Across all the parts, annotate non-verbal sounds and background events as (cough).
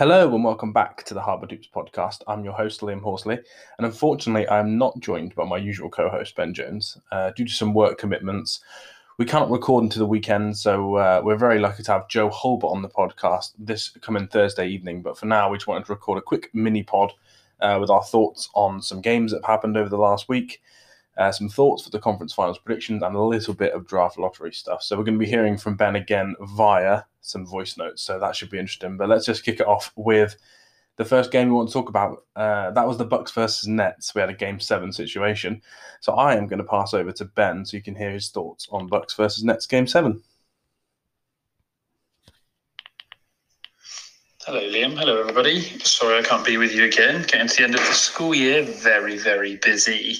Hello and welcome back to the Harbour Dupes podcast. I'm your host, Liam Horsley, and unfortunately, I'm not joined by my usual co host, Ben Jones. Uh, due to some work commitments, we can't record until the weekend, so uh, we're very lucky to have Joe Hulbert on the podcast this coming Thursday evening. But for now, we just wanted to record a quick mini pod uh, with our thoughts on some games that have happened over the last week, uh, some thoughts for the conference finals predictions, and a little bit of draft lottery stuff. So we're going to be hearing from Ben again via some voice notes. So that should be interesting. But let's just kick it off with the first game we want to talk about. Uh, that was the Bucks versus Nets. We had a game seven situation. So I am going to pass over to Ben so you can hear his thoughts on Bucks versus Nets game seven. Hello, Liam. Hello, everybody. Sorry I can't be with you again. Getting to the end of the school year, very, very busy.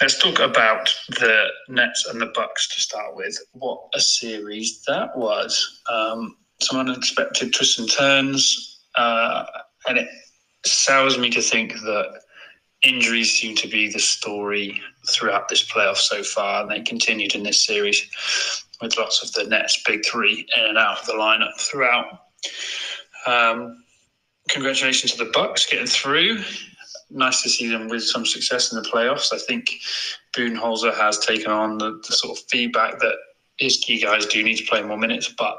Let's talk about the Nets and the Bucks to start with. What a series that was! Um, some unexpected twists and turns, uh, and it sours me to think that injuries seem to be the story throughout this playoff so far, and they continued in this series with lots of the Nets big three in and out of the lineup throughout. Um, congratulations to the Bucks getting through nice to see them with some success in the playoffs. I think Budenholzer has taken on the, the sort of feedback that his key guys do need to play more minutes, but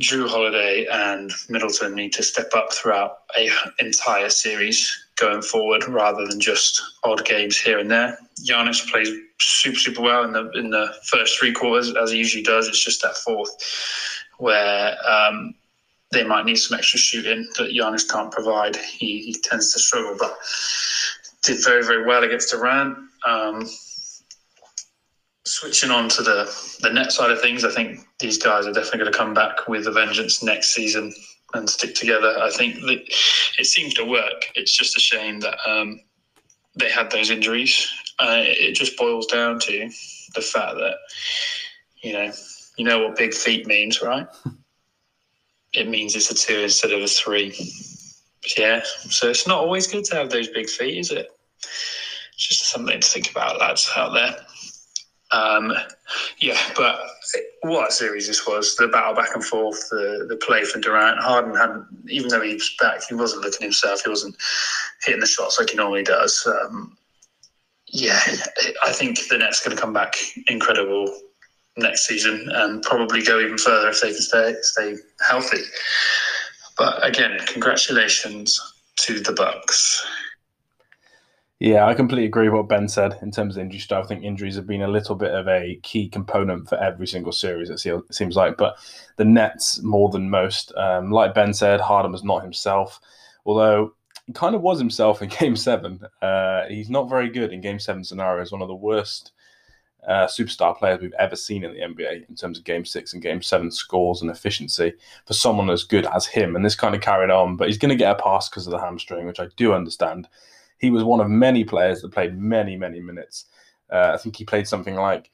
Jrue Holiday and Middleton need to step up throughout a entire series going forward, rather than just odd games here and there. Giannis plays super super well in the in the first three quarters as he usually does. It's just that fourth where um, they might need some extra shooting that Giannis can't provide. He, he tends to struggle, but did very, very well against Durant. Um, switching on to the, the net side of things, I think these guys are definitely going to come back with a vengeance next season and stick together. I think that it seems to work. It's just a shame that um, they had those injuries. Uh, it just boils down to the fact that, you know, you know what big feet means, right? (laughs) it means it's a two instead of a three. Yeah, so it's not always good to have those big feet, is it? It's just something to think about, lads out there. Um, yeah, but what a series this was. The battle back and forth, the, the play for Durant. Harden hadn't, even though he was back, he wasn't looking himself. He wasn't hitting the shots like he normally does. Um, yeah, I think the Nets going to come back incredible next season and probably go even further if they can stay stay healthy. But again, congratulations to the Bucks. Yeah, I completely agree with what Ben said in terms of injury stuff. I think injuries have been a little bit of a key component for every single series, it seems like. But the Nets, more than most, um, like Ben said, Harden was not himself, although he kind of was himself in (laughs) game seven. Uh, he's not very good in game seven scenarios, one of the worst uh, superstar players we've ever seen in the NBA in terms of game six and game seven scores and efficiency for someone as good as him. And this kind of carried on, but he's going to get a pass because of the hamstring, which I do understand. He was one of many players that played many, many minutes. Uh, I think he played something like,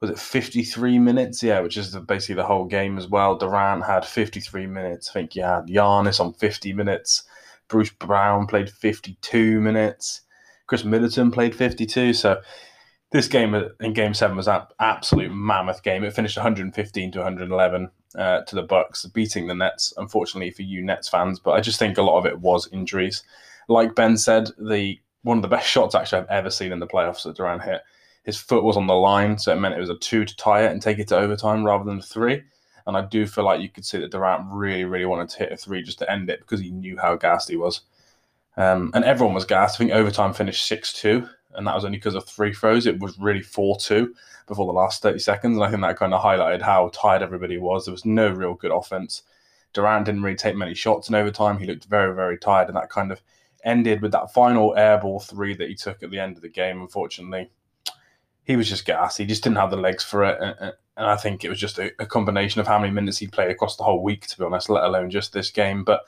was it 53 minutes? Yeah, which is basically the whole game as well. Durant had 53 minutes. I think you had Giannis on 50 minutes. Bruce Brown played 52 minutes. Khris Middleton played 52. So this game in Game Seven was an absolute mammoth game. It finished 115 to 111 uh, to the Bucks, beating the Nets. Unfortunately for you Nets fans, but I just think a lot of it was injuries. Like Ben said, the one of the best (laughs) shots actually I've ever seen in the playoffs that Durant hit. His foot was on the line, so it meant it was a two to tie it and take it to overtime rather than a three. And I do feel like you could see that Durant really, really wanted to hit a three just to end it because he knew how gassed he was. Um, and everyone was gassed. I think overtime finished 6 2 and that was only because of three throws. It was really 4 2 before the last 30 seconds. And I think that kind of highlighted how tired everybody was. There was no real good offense. Durant didn't really take many shots in overtime. He looked very, very tired. And that kind of ended with that final airball three that he took at the end of the game, unfortunately. He was just gassed. He just didn't have the legs for it. And, and I think it was just a, a combination of how many minutes he played across the whole week, to be honest, let alone just this game. But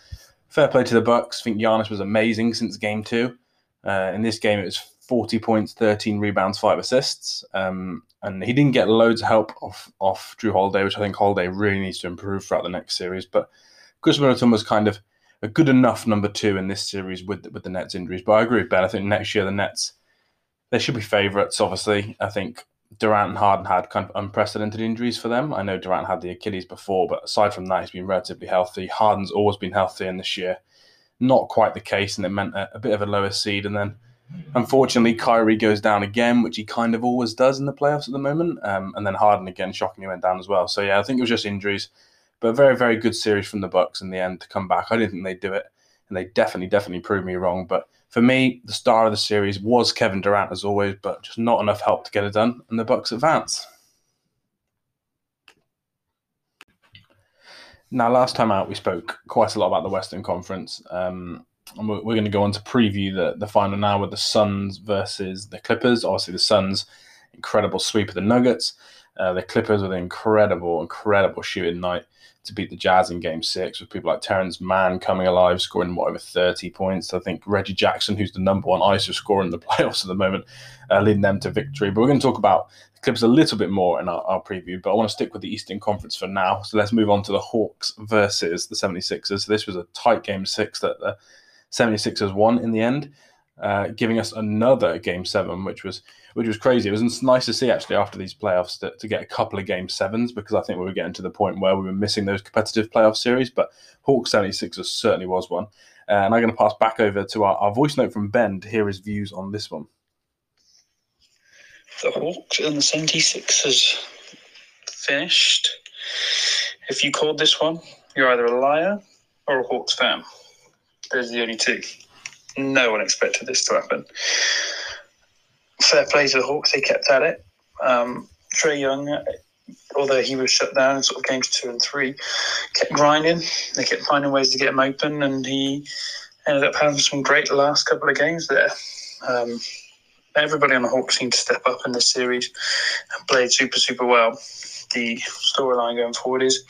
fair play to the Bucks. I think Giannis was amazing since game two. Uh, in this game, it was 40 points, 13 rebounds, five assists. Um, and he didn't get loads of help off, off Jrue Holiday, which I think Holiday really needs to improve throughout the next series. But Khris Middleton was kind of a good enough number two in this series with with the Nets injuries. But I agree with Ben. I think next year the Nets they should be favourites. Obviously, I think Durant and Harden had kind of unprecedented injuries for them. I know Durant had the Achilles before, but aside from that, he's been relatively healthy. Harden's always been healthy, and this year, not quite the case, and it meant a, a bit of a lower seed. And then, unfortunately, Kyrie goes down again, which he kind of always does in the playoffs at the moment. Um, and then Harden again, shockingly went down as well. So yeah, I think it was just injuries, but very, very good series from the Bucks in the end to come back. I didn't think they'd do it, and they definitely, definitely proved me wrong. But for me, the star of the series was Kevin Durant as always, but just not enough help to get it done, and the Bucks advance. Now, last time out, we spoke quite a lot about the Western Conference, um, and we're, we're, going to go on to preview the the final now with the Suns versus the Clippers. Obviously, the Suns incredible sweep of the Nuggets, uh, the Clippers with an incredible, incredible shooting night to beat the Jazz in Game Six, with people like Terance Mann coming alive, scoring what over thirty points. I think Reggie Jackson, who's the number one ISO scorer in the (laughs) playoffs at the moment, uh, leading them to victory. But we're going to talk about the Clippers a little bit more in our, our, preview. But I want to stick with the Eastern Conference for now. So let's move on to the Hawks versus the 76ers. So this was a tight Game Six that the 76ers won in the end. Uh, giving us another game seven, which was which was crazy. It was nice to see actually after these playoffs to, to get a couple of game sevens because I think we were getting to the point where we were missing those competitive playoff series. But Hawks 76ers certainly was one. Uh, and I'm going to pass back over to our, our voice note from Ben to hear his views on this one. The Hawks and the 76ers finished. If you called this one, you're either a liar or a Hawks fan. There's the only two no one expected this to happen. Fair play to the Hawks, they kept at it. Um, Trae Young, although he was shut down in sort of games two and three, kept grinding. They kept finding ways to get him open, and he ended up having some great last couple of games there. Um, everybody on the Hawks seemed to step up in this series and played super, super well. The storyline going forward is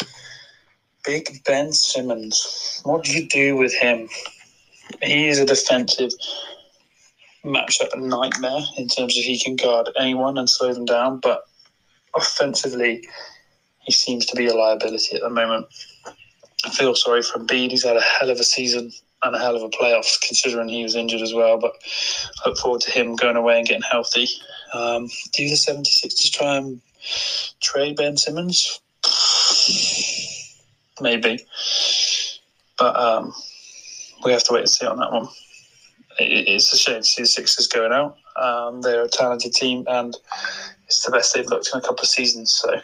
Big Ben Simmons. What do you do with him? he is a defensive matchup nightmare in terms of he can guard anyone and slow them down, but offensively, he seems to be a liability at the moment. I feel sorry for Embiid. He's had a hell of a season and a hell of a playoffs, considering he was injured as well. But I look forward to him going away and getting healthy. Um, do the 76ers try and trade Ben Simmons? Maybe. But um, we have to wait and see on that one. it's a shame to see the Sixers going out. Um, they're a talented team, and it's the best they've looked in a couple of seasons. So,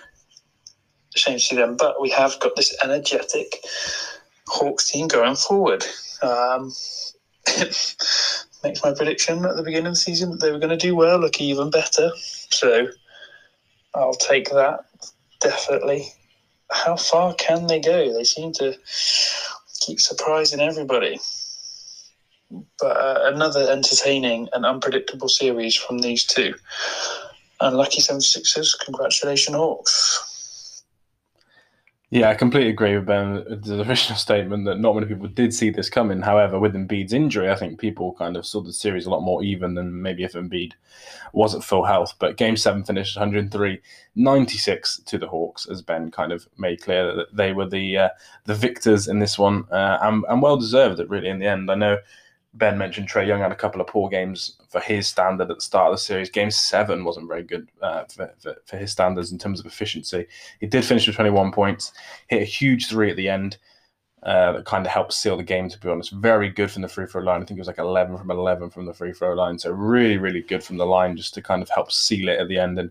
shame to see them. But we have got this energetic Hawks team going forward. Um, (laughs) makes my prediction at the beginning of the season that they were going to do well, look even better. So, I'll take that definitely. How far can they go? They seem to keep surprising everybody. But uh, another entertaining and unpredictable series from these two. And lucky 76ers, congratulations, Hawks. Yeah, I completely agree with Ben. The original (laughs) statement that not many people did see this coming. However, with Embiid's injury, I think people kind of saw the series a lot more even than maybe if Embiid was at full health. But game seven finished 103 96 to the Hawks, as Ben kind of made clear that they were the uh, the victors in this one uh, and, and well deserved it really in the end. I know Ben mentioned Trae Young had a couple of poor games for his standard at the start of the series. Game seven wasn't very good uh, for, for, for, his standards in terms of efficiency. He did finish with 21 points, hit a huge three at the end uh, that kind of helped seal the game, to be honest. Very good from the free throw line. I think it was like 11 from 11 from the free throw line. So, really, really good from the line just to kind of help seal it at the end. And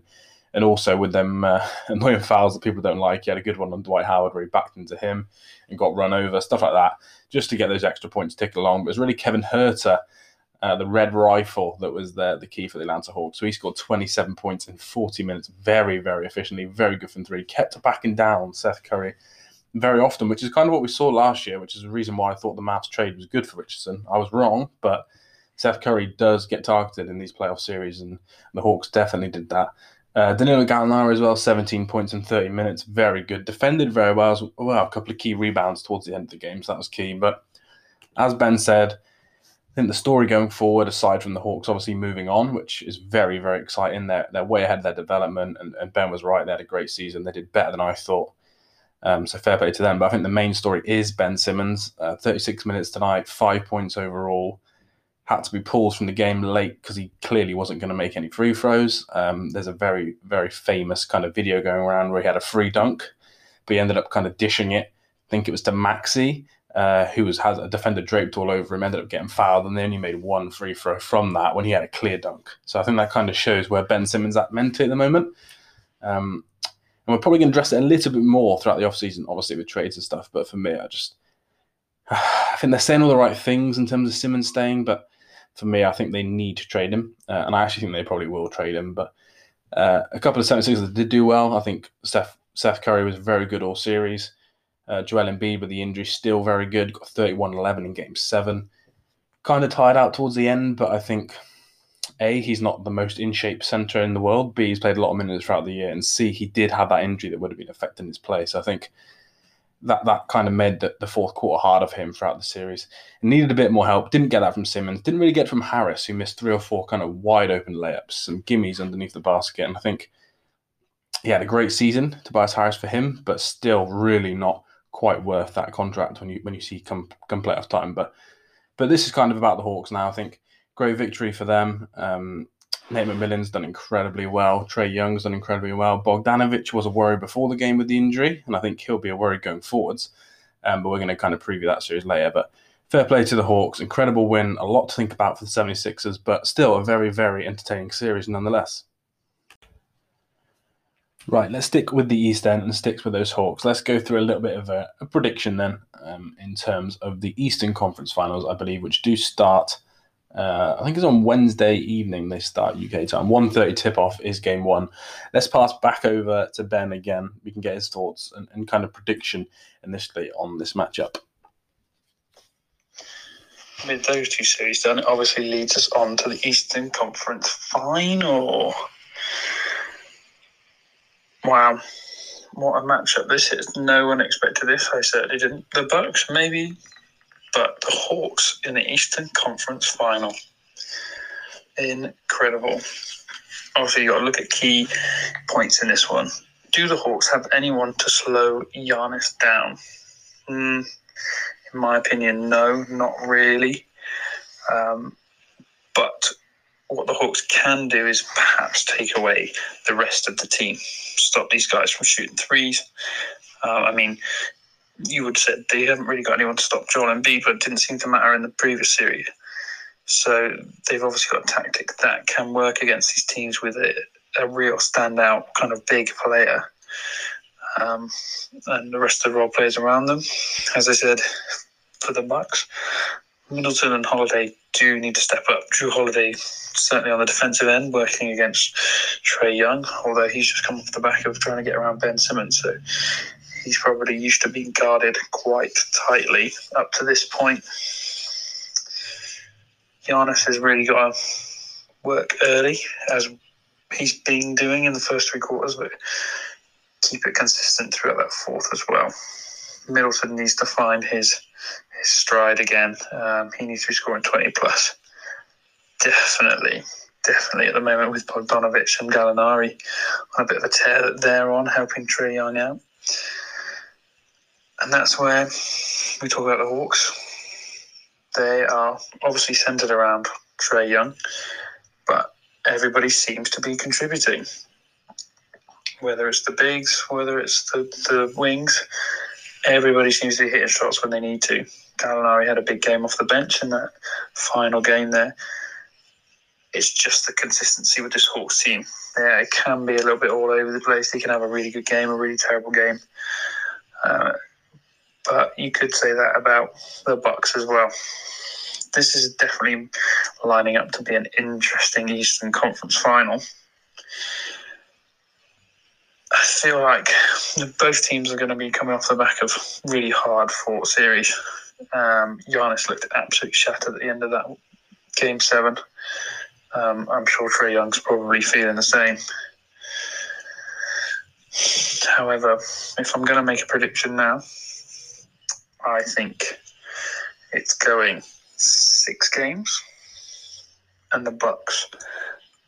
and also with them uh, (laughs) annoying fouls that people don't like. He had a good one on Dwight Howard where he backed into him and got run over, stuff like that just to get those extra points ticking along. But it was really Kevin Huerter, uh, the red rifle, that was the, the key for the Atlanta Hawks. So he scored 27 points in 40 minutes, very, very efficiently, very good from three. Kept backing down Seth Curry very often, which is kind of what we saw last year, which is the reason why I thought the Mavs trade was good for Richardson. I was wrong, but Seth Curry does get targeted in these playoff series, and the Hawks definitely did that. Uh, Danilo Gallinari as well, 17 points in 30 minutes. Very good. Defended very well. Well. A couple of key rebounds towards the end of the game, so that was key. But as Ben said, I think the story going forward, aside from the Hawks obviously moving on, which is very, very exciting. They're, they're way ahead of their development, and, and Ben was right. They had a great season. They did better than I thought. Um, so fair play to them. But I think the main story is Ben Simmons. Uh, 36 minutes tonight, five points overall had to be pulled from the game late because he clearly wasn't going to make any free throws. Um, there's a very, very famous kind of video going around where he had a free dunk, but he ended up kind of dishing it. I think it was to Maxey, uh, who was has a defender draped all over him, ended up getting fouled, and they only made one free throw from that when he had a clear dunk. So I think that kind of shows where Ben Simmons at mentally at the moment. Um, and we're probably going to address it a little bit more throughout the offseason, obviously with trades and stuff. But for me, I just (sighs) I think they're saying all the right things in terms of Simmons staying, but for me, I think they need to trade him, uh, and I actually think they probably will trade him. But uh, a couple of 76ers that did do well. I think Steph Seth Curry was very good all series. Uh, Joel Embiid with the injury still very good. Got 31-11 in Game Seven. Kind of tired out towards the end, but I think a he's not the most in shape center in the world. B he's played a lot of minutes throughout the year, and C he did have that injury that would have been affecting his play. So I think that that kind of made the, the fourth quarter hard for him throughout the series. He needed a bit more help. Didn't get that from Simmons. Didn't really get from Harris, who missed three or four kind of wide open layups, some gimmies underneath the basket. And I think he had a great season, Tobias Harris, for him, but still really not quite worth that contract when you when you see come come playoff time. But but this is kind of about the Hawks now. I think great victory for them. Um, Nate McMillan's done incredibly well. Trae Young's done incredibly well. Bogdanovic was a worry before the game with the injury, and I think he'll be a worry going forwards. Um, but we're going to kind of preview that series later. But fair play to the Hawks. Incredible win. A lot to think about for the 76ers, but still a very, very entertaining series nonetheless. Right, let's stick with the East End and stick with those Hawks. Let's go through a little bit of a, a prediction then um, in terms of the Eastern Conference Finals, I believe, which do start uh, I think it's on Wednesday evening they start UK time. 1.30 tip-off is game one. Let's pass back over to Ben again. We can get his thoughts and, and kind of prediction initially on this matchup. With those two series done, it obviously leads us on to the Eastern Conference final. Wow. What a matchup this is. No one expected this. I certainly didn't. The Bucks maybe but the Hawks in the Eastern Conference final. Incredible. Obviously, you got to look at key points in this one. Do the Hawks have anyone to slow Giannis down? Mm, in my opinion, no, not really. Um, but what the Hawks can do is perhaps take away the rest of the team, stop these guys from shooting threes. Uh, I mean, you would say they haven't really got anyone to stop Joel Embiid, but it didn't seem to matter in the previous series. So they've obviously got a tactic that can work against these teams with a, a real standout kind of big player. Um, and the rest of the role players around them. As I said, for the Bucks, Middleton and Holiday do need to step up. Jrue Holiday certainly on the defensive end, working against Trae Young, although he's just come off the back of trying to get around Ben Simmons. So he's probably used to being guarded quite tightly up to this point. Giannis has really got to work early, as he's been doing in the first three quarters, but keep it consistent throughout that fourth as well. Middleton needs to find his his stride again. Um, he needs to be scoring 20 plus. Definitely, definitely at the moment with Bogdanovic and Gallinari on a bit of a tear that they're on, helping Trae Young out. And that's where we talk about the Hawks. They are obviously centered around Trae Young, but everybody seems to be contributing. Whether it's the bigs, whether it's the, the wings, everybody seems to be hitting shots when they need to. Gallinari had a big game off the bench in that final game there. It's just the consistency with this Hawks team. Yeah, it can be a little bit all over the place. They can have a really good game, a really terrible game. Uh, but you could say that about the Bucks as well. This is definitely lining up to be an interesting Eastern Conference final. I feel like both teams are going to be coming off the back of really hard fought series. Um, Giannis looked absolutely shattered at the end of that game seven. Um, I'm sure Trae Young's probably feeling the same. However, if I'm going to make a prediction now, I think it's going six games, and the Bucks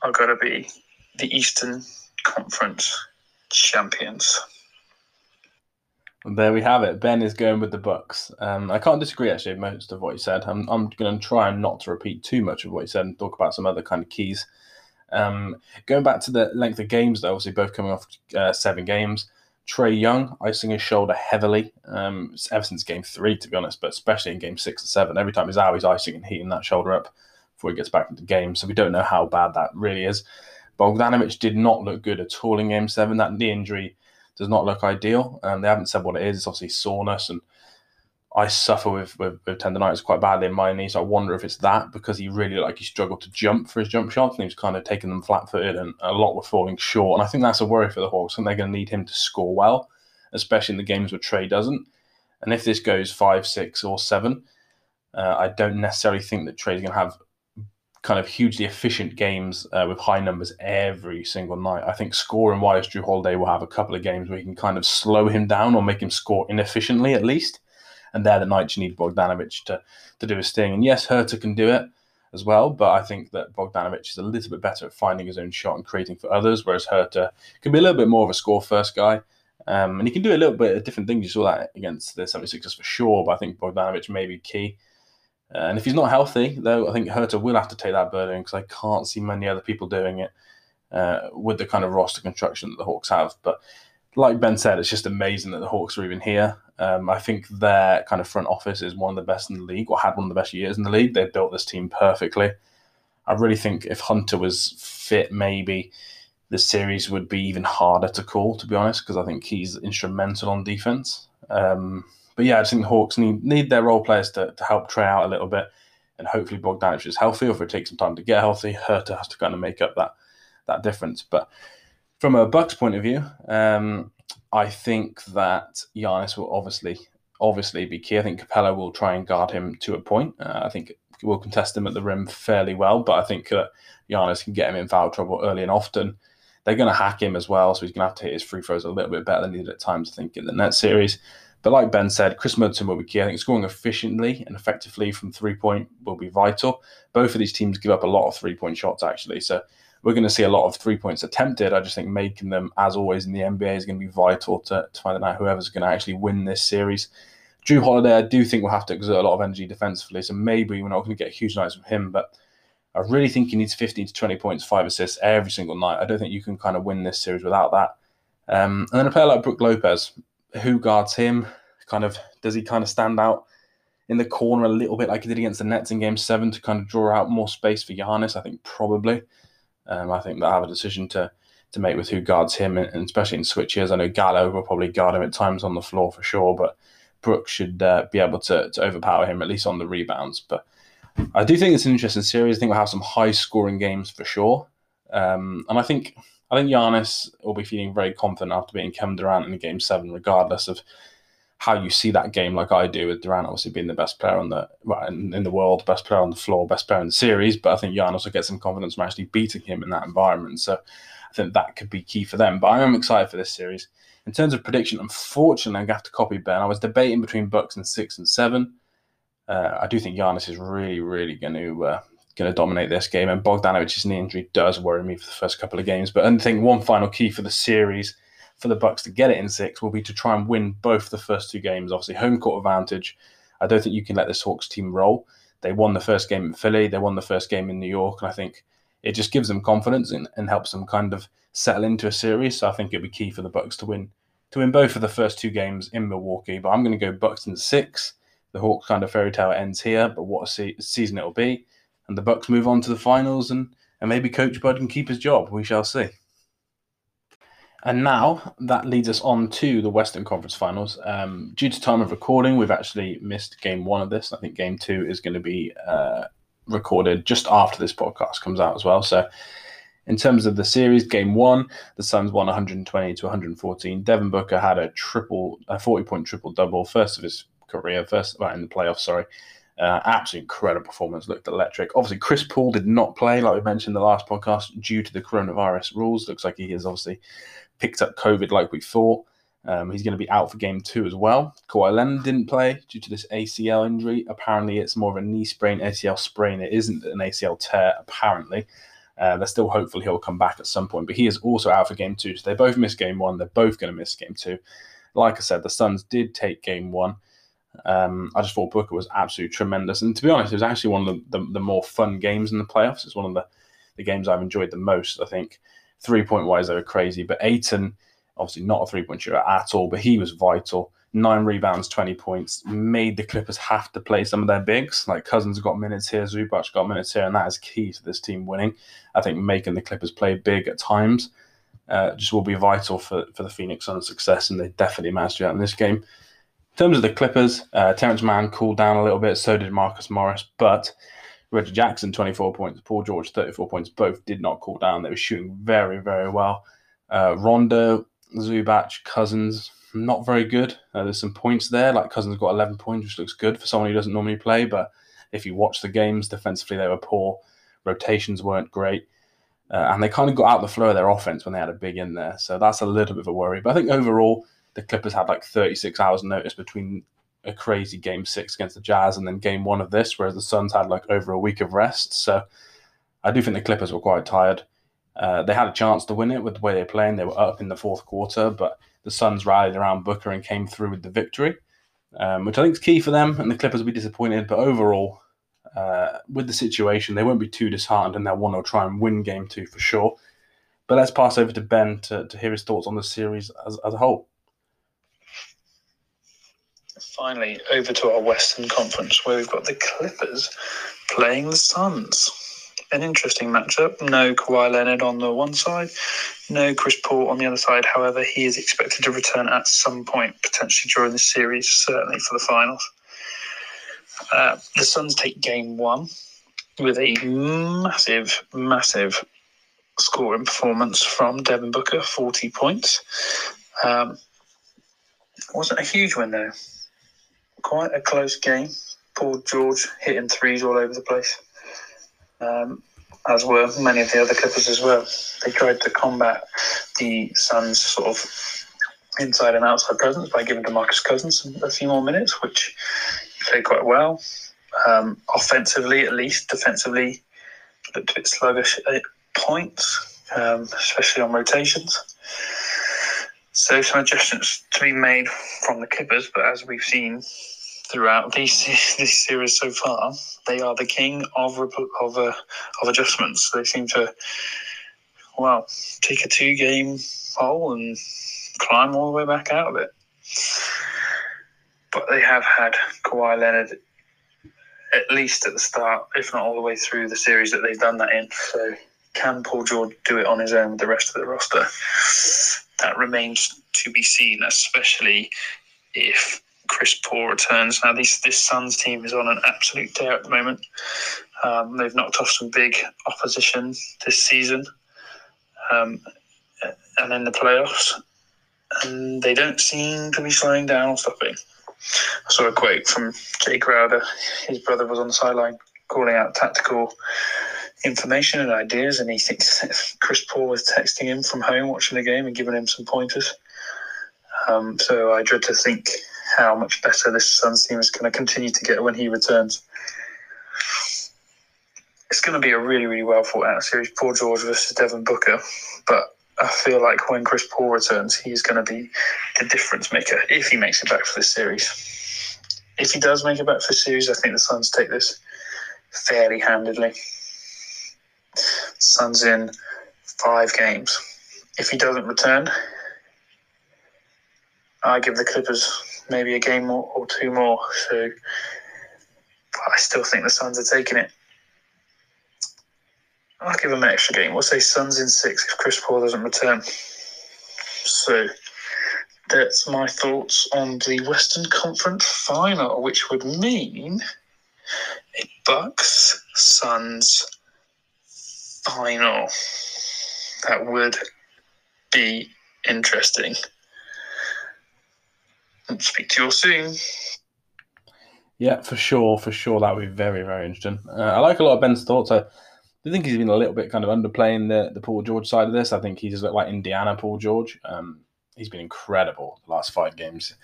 are going to be the Eastern Conference champions. There we have it. Ben is going with the Bucks. Um, I can't disagree actually most of what he said. I'm, I'm going to try and not to repeat too much of what he said and talk about some other kind of keys. Um, going back to the length of games, though, obviously both coming off uh, seven games. Trae Young icing his shoulder heavily um, ever since game three, to be honest, but especially in game six and seven. Every time he's out, he's icing and heating that shoulder up before he gets back into the game. So we don't know how bad that really is. Bogdanovic did not look good at all in game seven. That knee injury does not look ideal. Um, they haven't said what it is. It's obviously soreness, and I suffer with, with, with tendonitis quite badly in my knees. I wonder if it's that because he really like he struggled to jump for his jump shots and he was kind of taking them flat footed and a lot were falling short. And I think that's a worry for the Hawks. and they're going to need him to score well, especially in the games where Trae doesn't. And if this goes five, six, or seven, uh, I don't necessarily think that Trae's going to have kind of hugely efficient games uh, with high numbers every single night. I think scoring wise, Jrue Holiday will have a couple of games where you can kind of slow him down or make him score inefficiently at least. And they're the nights you need Bogdanovic to, to do his thing. And yes, Huerter can do it as well, but I think that Bogdanovic is a little bit better at finding his own shot and creating for others, whereas Huerter can be a little bit more of a score first guy. Um, and he can do a little bit of different things. You saw that against the 76ers for sure, but I think Bogdanovic may be key. Uh, and if he's not healthy, though, I think Huerter will have to take that burden because I can't see many other people doing it uh, with the kind of roster construction that the Hawks have. But like Ben said, it's just amazing that the Hawks are even here. Um, I think their kind of front office is one of the best in the league, or had one of the best years in the league. They built this team perfectly. I really think if Hunter was fit, maybe the series would be even harder to call, to be honest, because I think he's instrumental on defense. Um, but yeah, I just think the Hawks need need their role players to, to help Trae out a little bit, and hopefully Bogdanovic is healthy, or if it takes some time to get healthy, (laughs) Huerter has to kind of make up that that difference. But from a Bucks point of view, um, I think that Giannis will obviously obviously be key. I think Capela will try and guard him to a point. Uh, I think will contest him at the rim fairly well, but I think uh, Giannis can get him in foul trouble early and often. They're going to hack him as well, so he's going to have to hit his free throws a little bit better than he did at times. I think in the net series. But like Ben said, Khris Middleton will be key. I think scoring efficiently and effectively from three point will be vital. Both of these teams give up a lot of three point shots, actually. So we're going to see a lot of three points attempted. I just think making them, as always in the NBA, is going to be vital to, to finding out whoever's going to actually win this series. Jrue Holiday, I do think we'll have to exert a lot of energy defensively. So maybe we're not going to get huge nights from him, but I really think he needs 15 to 20 points, five assists every single night. I don't think you can kind of win this series without that. Um, and then a player like Brook Lopez, who guards him? Kind of does he kind of stand out in the corner a little bit like he did against the Nets in Game Seven to kind of draw out more space for Giannis? I think probably. Um, I think they'll have a decision to to make with who guards him, and especially in switches. I know Gallo will probably guard him at times on the floor for sure, but Brooks should uh, be able to, to overpower him at least on the rebounds. But I do think it's an interesting series. I think we'll have some high scoring games for sure, um, and I think I think Giannis will be feeling very confident after beating Kevin Durant in Game Seven, regardless of how you see that game, like I do, with Durant obviously being the best player on the well, in, in, the world, best player on the floor, best player in the series. But I think Giannis will get some confidence from actually beating him in that environment. So I think that could be key for them. But I am excited for this series. In terms of prediction, unfortunately, I'm going to have to copy Ben. I was debating between Bucks and six and seven. Uh, I do think Giannis is really, really going to uh, going to dominate this game. And Bogdanovic's knee injury does worry me for the first couple of games. But I think one final key for the series for the Bucks to get it in six will be to try and win both the first two games. Obviously, home court advantage. I don't think you can let this Hawks team roll. They won the first game in Philly. They won the first game in New York, and I think it just gives them confidence and, and helps them kind of settle into a series. So I think it'll be key for the Bucks to win to win both of the first two games in Milwaukee. But I'm going to go Bucks in six. The Hawks kind of fairy tale ends here, but what a se- season it'll be, and the Bucks move on to the finals, and and maybe Coach Bud can keep his job. We shall see. And now that leads us on to the Western Conference Finals. Um, due to time of recording, we've actually missed game one of this. I think game two is going to be uh, recorded just after this podcast comes out as well. So, in terms of the series, game one, the Suns won 120 to 114. Devin Booker had a triple, a 40 point triple double, first of his career, first well, in the playoffs. Sorry, uh, absolutely incredible performance, looked electric. Obviously, Chris Paul did not play, like we mentioned in the last podcast, due to the coronavirus rules. Looks like he is obviously picked up COVID like we thought. Um, he's going to be out for game two as well. Kawhi Leonard didn't play due to this ACL injury. Apparently, it's more of a knee sprain, ACL sprain. It isn't an ACL tear, apparently. Uh, they're still hopeful he'll come back at some point, but he is also out for game two. So they both missed game one. They're both going to miss game two. Like I said, the Suns did take game one. Um, I just thought Booker was absolutely tremendous. And to be honest, it was actually one of the, the, the more fun games in the playoffs. It's one of the, the games I've enjoyed the most, I think. Three point wise, they were crazy. But Ayton, obviously not a three point shooter at all, but he was vital. Nine rebounds, 20 points, made the Clippers have to play some of their bigs. Like Cousins got minutes here, Zubac got minutes here, and that is key to this team winning. I think making the Clippers play big at times uh, just will be vital for, for the Phoenix Suns' success, and they definitely managed to do that in this game. In terms of the Clippers, uh, Terance Mann cooled down a little bit, so did Marcus Morris, but Reggie Jackson, 24 points, Paul George, 34 points, both did not cool down. They were shooting very, very well. Uh, Rondo, Zubac, Cousins, not very good. Uh, there's some points there, like Cousins got 11 points, which looks good for someone who doesn't normally play, but if you watch the games, defensively they were poor. Rotations weren't great. Uh, and they kind of got out the flow of their offense when they had a big in there. So that's a little bit of a worry. But I think overall, the Clippers had like 36 hours notice between a crazy game six against the Jazz and then game one of this, whereas the Suns had like over a week of rest. So I do think the Clippers were quite tired. Uh, they had a chance to win it with the way they're playing. They were up in the fourth quarter, but the Suns rallied around Booker and came through with the victory, um, which I think is key for them. And the Clippers will be disappointed, but overall, uh, with the situation, they won't be too disheartened and they'll want to try and win game two for sure. But let's pass over to Ben to, to hear his thoughts on the series as, as a whole. Finally, over to our Western Conference where we've got the Clippers playing the Suns. An interesting matchup. No Kawhi Leonard on the one side, no Chris Paul on the other side. However, he is expected to return at some point, potentially during the series, certainly for the finals. Uh, the Suns take game one with a massive, massive scoring performance from Devin Booker, 40 points. Um, wasn't a huge win though. Quite a close game. Paul George hitting threes all over the place, um, as were many of the other Clippers as well. They tried to combat the Suns' sort of inside and outside presence by giving DeMarcus Cousins a few more minutes, which played quite well. Um, offensively, at least, defensively, looked a bit sluggish at points, um, especially on rotations. So some adjustments to be made from the Clippers, but as we've seen throughout these (laughs) this series so far, they are the king of of uh, of adjustments. They seem to well take a two game hole and climb all the way back out of it. But they have had Kawhi Leonard at least at the start, if not all the way through the series that they've done that in. So can Paul George do it on his own with the rest of the roster? That remains to be seen, especially if Chris Paul returns. Now, this this Suns team is on an absolute tear at the moment. Um, they've knocked off some big opposition this season, um, and in the playoffs, and they don't seem to be slowing down or stopping. I saw a quote from Jae Crowder. His brother was on the sideline calling out tactical information and ideas, and he thinks (laughs) Chris Paul was texting him from home watching the game and giving him some pointers. Um, so I dread to think how much better this Suns team is going to continue to get when he returns. It's going to be a really, really well thought out series. Paul George versus Devin Booker, but I feel like when Chris Paul returns, he's going to be the difference maker if he makes it back for this series. If he does make it back for the series, I think the Suns take this fairly handedly. Suns in five games. If he doesn't return, I give the Clippers maybe a game or, or two more. So I still think the Suns are taking it. I'll give them an extra game. We'll say Suns in six if Chris Paul doesn't return. So that's my thoughts on the Western Conference final, which would mean a Bucks Suns final. That would be interesting. Speak to you all soon. Yeah, for sure, for sure, that would be very, very interesting. Uh, I like a lot of Ben's thoughts. I, I think he's been a little bit kind of underplaying the, the Paul George side of this. I think he's looked like Indiana Paul George. Um, he's been incredible the last five games.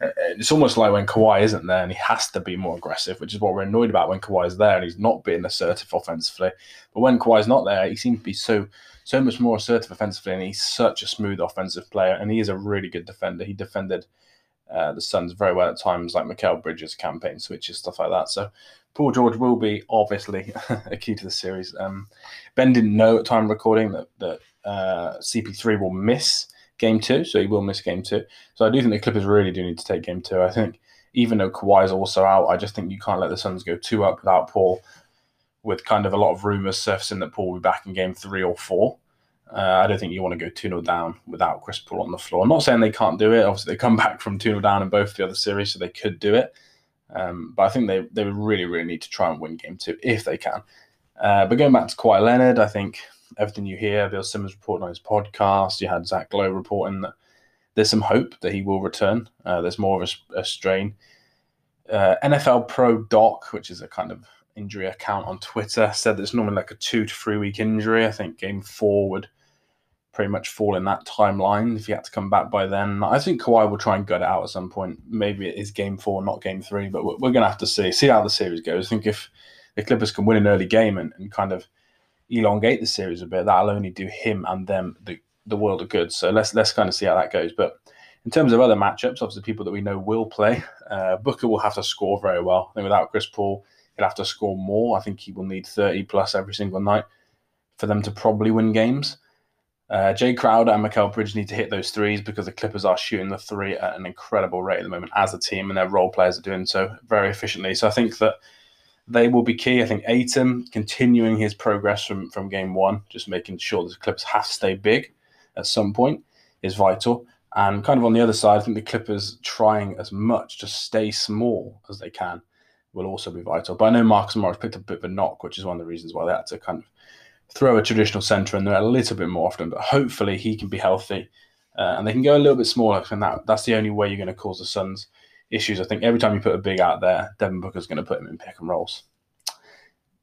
Uh, it's almost like when Kawhi isn't there and he has to be more aggressive, which is what we're annoyed about when Kawhi's there and he's not being assertive offensively. But when Kawhi's not there, he seems to be so so much more assertive offensively, and he's such a smooth offensive player, and he is a really good defender. He defended uh, the Suns very well at times, like Mikal Bridges campaign switches, stuff like that. So Paul George will be obviously (laughs) a key to the series. Um, ben didn't know at time recording that that uh, CP3 will miss game two, so he will miss game two. So I do think the Clippers really do need to take game two. I think even though Kawhi is also out, I just think you can't let the Suns go two up without Paul with kind of a lot of rumours surfacing that Paul will be back in game three or four. Uh, I don't think you want to go 2 0 down without Chris Paul on the floor. I'm not saying they can't do it. Obviously, they come (laughs) back from 2 0 down in both the other series, so they could do it. Um, but I think they, they really, really need to try and win game two if they can. Uh, but going back to Kawhi Leonard, I think everything you hear, Bill Simmons reporting on his podcast, you had Zach Lowe reporting that there's some hope that he will return. Uh, there's more of a, a strain. Uh, NFL Pro Doc, which is a kind of injury account on Twitter, said that it's normally like a two to three week injury. I think game four would pretty much fall in that timeline if he had to come back by then. I think Kawhi will try and gut it out at some point. Maybe it is game four, not game three, but we're, we're going to have to see see how the series goes. I think if the Clippers can win an early game and, and kind of elongate the series a bit, that'll only do him and them the, the world of good. So let's let's kind of see how that goes. But in terms of other matchups, obviously people that we know will play, (laughs) uh, Booker will have to score very well. I think without Chris Paul, he'll have to score more. I think he will need 30 plus every single night for them to probably win games. Uh, Jae Crowder and Mikal Bridge need to hit those threes because the Clippers are shooting the three at an incredible rate at the moment as a team, and their role players are doing so very efficiently. So I think that they will be key. I think Ayton continuing his progress from, from game one, just making sure the Clippers have to stay big at some point is vital. And kind of on the other side, I think the Clippers trying as much to stay small as they can will also be vital. But I know Marcus Morris picked a bit of a knock, which is one of the reasons why they had to kind of throw a traditional centre in there a little bit more often. But hopefully he can be healthy uh, and they can go a little bit smaller. And that, that's the only way you're going to cause the Suns issues. I think every time you put a big out there, Devin Booker's going to put him in pick and rolls.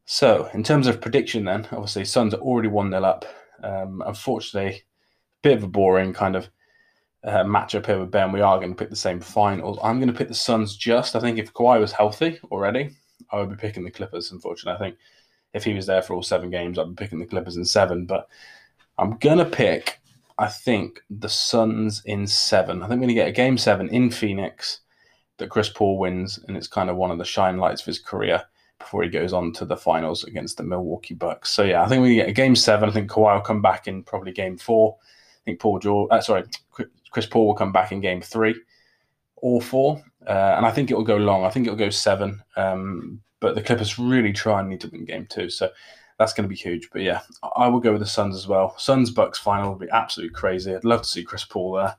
So, in terms of prediction, then, obviously, Suns are already 1 0 up. Um, unfortunately, a bit of a boring kind of uh, matchup here with Ben. We are going to pick the same finals. I'm going to pick the Suns just. I think if Kawhi was healthy already, I would be picking the Clippers, unfortunately. I think if he was there for all seven games, I'd be picking the Clippers in seven. But I'm to pick, I think, the Suns in seven. I think we're to get a game seven in Phoenix that Chris Paul wins, and it's kind of one of the shine lights of his career before he goes on to the finals against the Milwaukee Bucks. So yeah, I think we get a game seven. I think Kawhi will come back in probably game four. I think Paul George, uh, sorry, Chris Paul will come back in game three or four, uh, and I think it will go long. I think it will go seven. Um, but the Clippers really try and need to win game two, so that's going to be huge. But yeah, I will go with the Suns as well. Suns Bucks final will be absolutely crazy. I'd love to see Chris Paul there.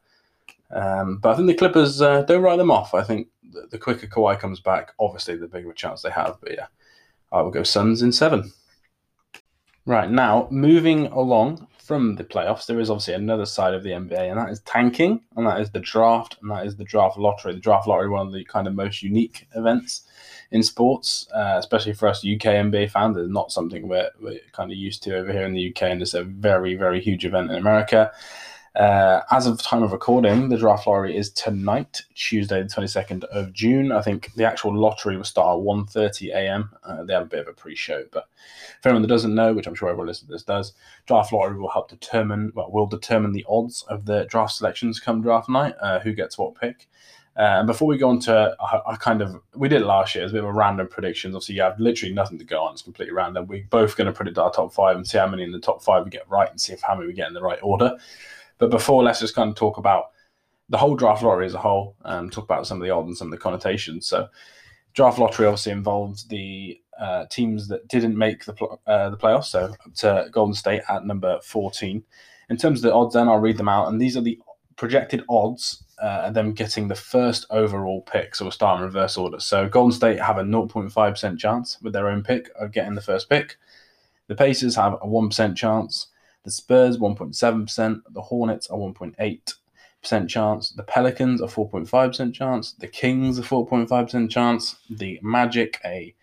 Um, but I think the Clippers uh, don't write them off. I think the, the quicker Kawhi comes back, obviously the bigger chance they have. But yeah, I will go Suns in seven. Right now, moving along from the playoffs, there is obviously another side of the NBA, and that is tanking, and that is the draft, and that is the draft lottery. The draft lottery, one of the kind of most unique events in sports, uh, especially for us UK NBA fans. is not something we're, we're kind of used to over here in the UK, and it's a very, very huge event in America. Uh, as of time of recording, the draft lottery is tonight, Tuesday, the 22nd of June. I think the actual lottery will start at 1.30 a.m. Uh, they have a bit of a pre-show, but for anyone that doesn't know, which I'm sure everyone listening to this does, draft lottery will help determine, well, will determine the odds of the draft selections come draft night, uh, who gets what pick. Uh, and before we go on to, I, I, kind of, we did last year, it's a bit of a random predictions. Obviously, you have literally nothing to go on, it's completely random. We're both going to predict our top five and see how many in the top five we get right and see if how many we get in the right order. But before, let's just kind of talk about the whole draft lottery as a whole and talk about some of the odds and some of the connotations. So, draft lottery obviously involved the uh, teams that didn't make the uh, the playoffs. So, to Golden State at number fourteen. In terms of the odds, then I'll read them out, and these are the projected odds uh, them getting the first overall pick. So we'll start in reverse order. So Golden State have a 0.5% chance with their own pick of getting the first pick. The Pacers have a 1% chance. The Spurs, 1.7%. The Hornets are 1.8% chance. The Pelicans, are 4.5% chance. The Kings, are 4.5% chance. The Magic, a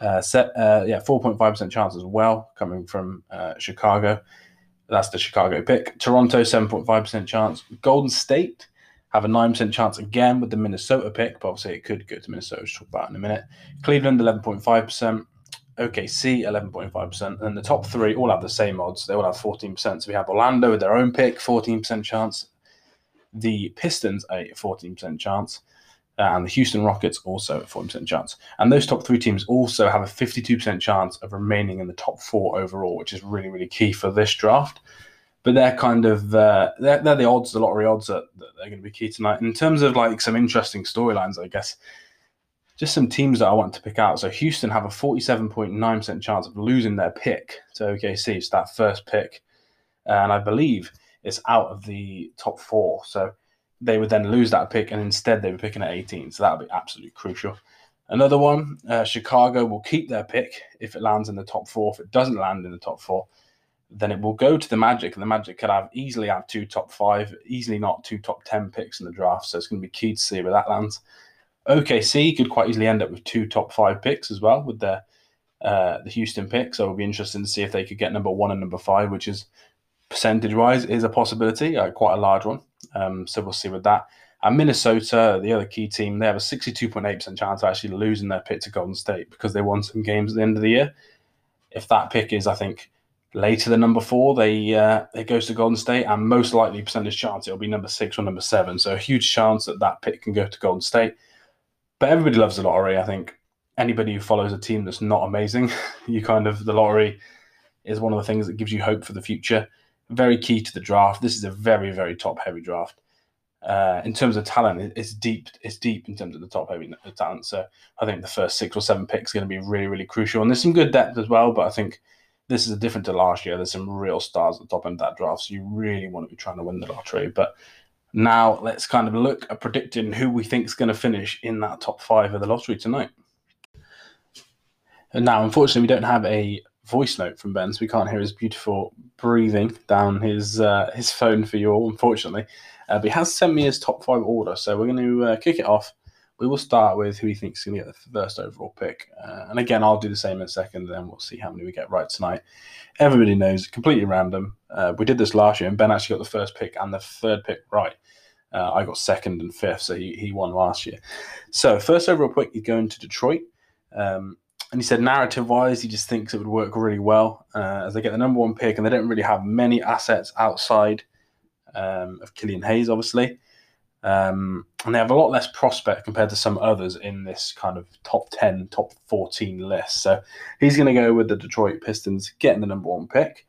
uh, set, uh, yeah, 4.5% chance as well, coming from uh, Chicago. That's the Chicago pick. Toronto, 7.5% chance. Golden State have a 9% chance again with the Minnesota pick, but obviously it could go to Minnesota, which we'll talk about in a minute. Cleveland, 11.5%. OKC, 11.5%. And the top three all have the same odds. They all have 14%. So we have Orlando with their own pick, 14% chance. The Pistons, a 14% chance. And the Houston Rockets also a 40% chance. And those top three teams also have a 52% chance of remaining in the top four overall, which is really, really key for this draft. But they're kind of uh, they're, they're the odds, the lottery odds that, that they're going to be key tonight. In terms of like some interesting storylines, I guess just some teams that I want to pick out. So Houston have a 47.9% chance of losing their pick to OKC. It's that first pick. And I believe it's out of the top four. So they would then lose that pick and instead they were picking at 18. So that would be absolutely crucial. Another one, uh, Chicago will keep their pick if it lands in the top four. If it doesn't land in the top four, then it will go to the Magic, and the Magic could have easily have two top five, easily not two top 10 picks in the draft. So it's going to be key to see where that lands. OKC could quite easily end up with two top five picks as well with their uh, the Houston pick. So it'll be interesting to see if they could get number one and number five, which is percentage wise is a possibility, uh, quite a large one. Um, so we'll see with that. And Minnesota, the other key team, they have a 62.8% chance of actually losing their pick to Golden State because they won some games at the end of the year. If that pick is, I think, later than number four, they uh, it goes to Golden State, and most likely percentage chance it'll be number six or number seven. So a huge chance that that pick can go to Golden State. But everybody loves the lottery. I think anybody who follows a team that's not amazing, (laughs) you kind of the lottery is one of the things that gives you hope for the future. Very key to the draft. This is a very very top heavy draft. Uh, in terms of talent, it's deep. It's deep in terms of the top heavy talent. So I think the first six or seven picks are going to be really, really crucial. And there's some good depth as well. But I think this is different to last year. There's some real stars at the top end of that draft. So you really want to be trying to win the lottery. But now let's kind of look at predicting who we think is going to finish in that top five of the lottery tonight. And now, unfortunately, we don't have a voice note from Ben, so we can't hear his beautiful breathing down his uh, his phone for you all, unfortunately. Uh, but he has sent me his top five order, so we're going to uh, kick it off. We will start with who he thinks is going to get the first overall pick. Uh, and again, I'll do the same in a second, then we'll see how many we get right tonight. Everybody knows, completely random. Uh, we did this last year, and Ben actually got the first pick and the third pick right. Uh, I got second and fifth, so he, he won last year. So first overall pick, he's going to Detroit. Um, and he said narrative wise, he just thinks it would work really well uh, as they get the number one pick, and they don't really have many assets outside um, of Killian Hayes, obviously. Um, and they have a lot less prospect compared to some others in this kind of top 10, top 14 list. So he's going to go with the Detroit Pistons getting the number one pick.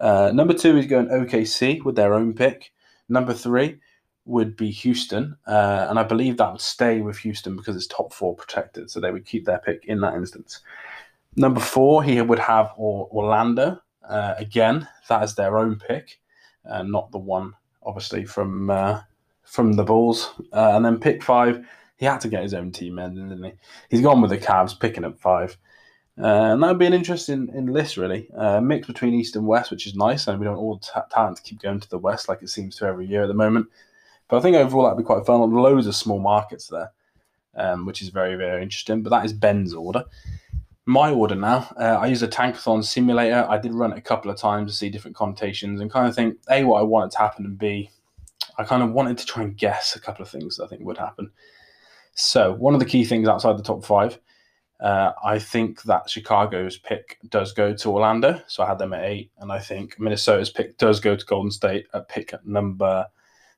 Uh, number two is going OKC with their own pick. Number three, would be Houston, uh, and I believe that would stay with Houston because it's top four protected, so they would keep their pick in that instance. Number four, he would have Orlando. Uh, again, that is their own pick, uh, not the one obviously from uh, from the Bulls. Uh, and then pick five, he had to get his own team in, didn't he? He's gone with the Cavs, picking up five. Uh, and that would be an interesting in list, really. Uh, mix between East and West, which is nice. And we don't all talent to keep going to the West like it seems to every year at the moment. But I think overall that'd be quite fun. Loads of small markets there, um, which is very, very interesting. But that is Ben's order. My order now, uh, I use a Tankathon simulator. I did run it a couple of times to see different connotations and kind of think, A, what I wanted to happen, and B, I kind of wanted to try and guess a couple of things that I think would happen. So, one of the key things outside the top five, uh, I think that Chicago's pick does go to Orlando. So I had them at eight. And I think Minnesota's pick does go to Golden State at pick number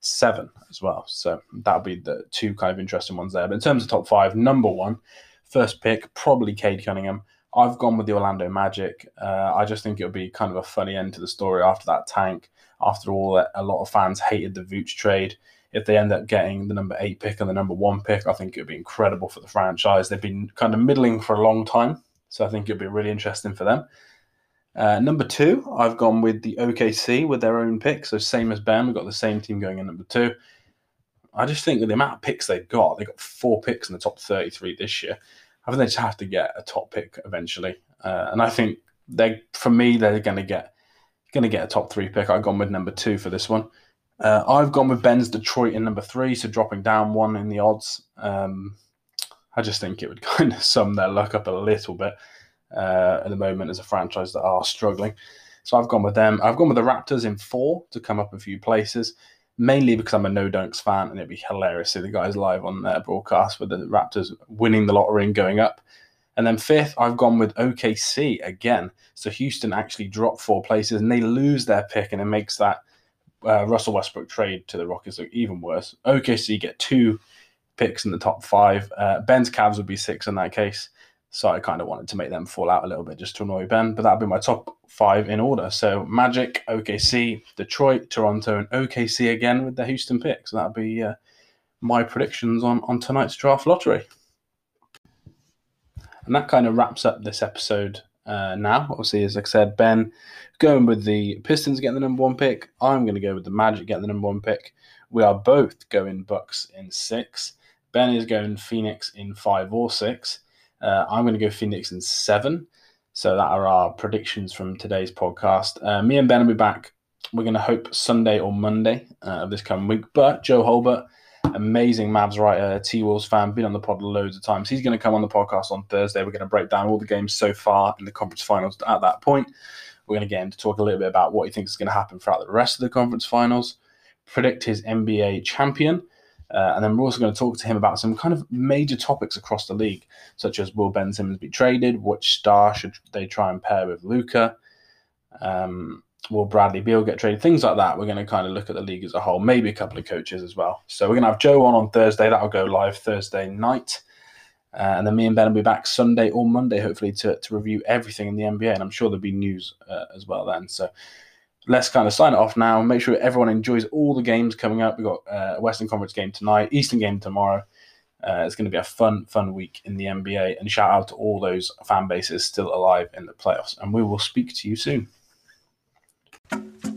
seven as well. So that'll be the two kind of interesting ones there. But in terms of top five, number one, first pick, probably Cade Cunningham. I've gone with the Orlando Magic. Uh, I just think it'll be kind of a funny end to the story after that tank. After all, a lot of fans hated the Vooch trade. If they end up getting the number eight pick and the number one pick, I think it would be incredible for the franchise. They've been kind of middling for a long time. So I think it'll be really interesting for them. Uh, number two, I've gone with the OKC with their own pick. So same as Ben, we've got the same team going in number two. I just think with the amount of picks they've got, they've got four picks in the top 33 this year. I think they just have to get a top pick eventually. Uh, and I think they, for me, they're going to get going to get a top three pick. I've gone with number two for this one. Uh, I've gone with Ben's Detroit in number three, so dropping down one in the odds. Um, I just think it would (laughs) kind of sum their luck up a little bit uh, at the moment as a franchise that are struggling. So I've gone with them. I've gone with the Raptors in four to come up a few places, mainly because I'm a No Dunks fan, and it'd be hilarious to see the guys live on their broadcast with the Raptors winning the lottery and going up. And then fifth, I've gone with OKC again. So Houston actually dropped four places and they lose their pick, and it makes that uh, Russell Westbrook trade to the Rockets look even worse. OKC get two picks in the top five. Uh, Ben's Cavs would be six in that case. So I kind of wanted to make them fall out a little bit just to annoy Ben, but that'd be my top five in order. So Magic, OKC, Detroit, Toronto, and OKC again with the Houston pick. So that'd be uh, my predictions on, on tonight's draft lottery. And that kind of wraps up this episode uh, now. Obviously, as I said, Ben going with the Pistons getting the number one pick. I'm going to go with the Magic getting the number one pick. We are both going Bucks in six. Ben is going Phoenix in five or six. Uh, I'm going to go Phoenix in seven. So that are our predictions from today's podcast. Uh, me and Ben will be back. We're going to hope Sunday or Monday uh, of this coming week. But Joe Holbert, amazing Mavs writer, T Wolves fan, been on the pod loads of times. He's going to come on the podcast on Thursday. We're going to break down all the games so far in the conference finals at that point. We're going to get him to talk a little bit about what he thinks is going to happen throughout the rest of the conference finals, predict his NBA champion, uh, and then we're also going to talk to him about some kind of major topics across the league, such as will Ben Simmons be traded? Which star should they try and pair with Luka? Um, will Bradley Beal get traded? Things like that. We're going to kind of look at the league as a whole, maybe a couple of coaches as well. So we're going to have Joe on on Thursday. That'll go live Thursday night. Uh, and then me and Ben will be back Sunday or Monday, hopefully, to, to review everything in the NBA. And I'm sure there'll be news uh, as well then. So let's kind of sign it off now. Make sure everyone enjoys all the games coming up. We've got uh, a Western Conference game tonight, Eastern game tomorrow. Uh, it's going to be a fun, fun week in the NBA. And shout out to all those fan bases still alive in the playoffs. And we will speak to you soon. Thank you.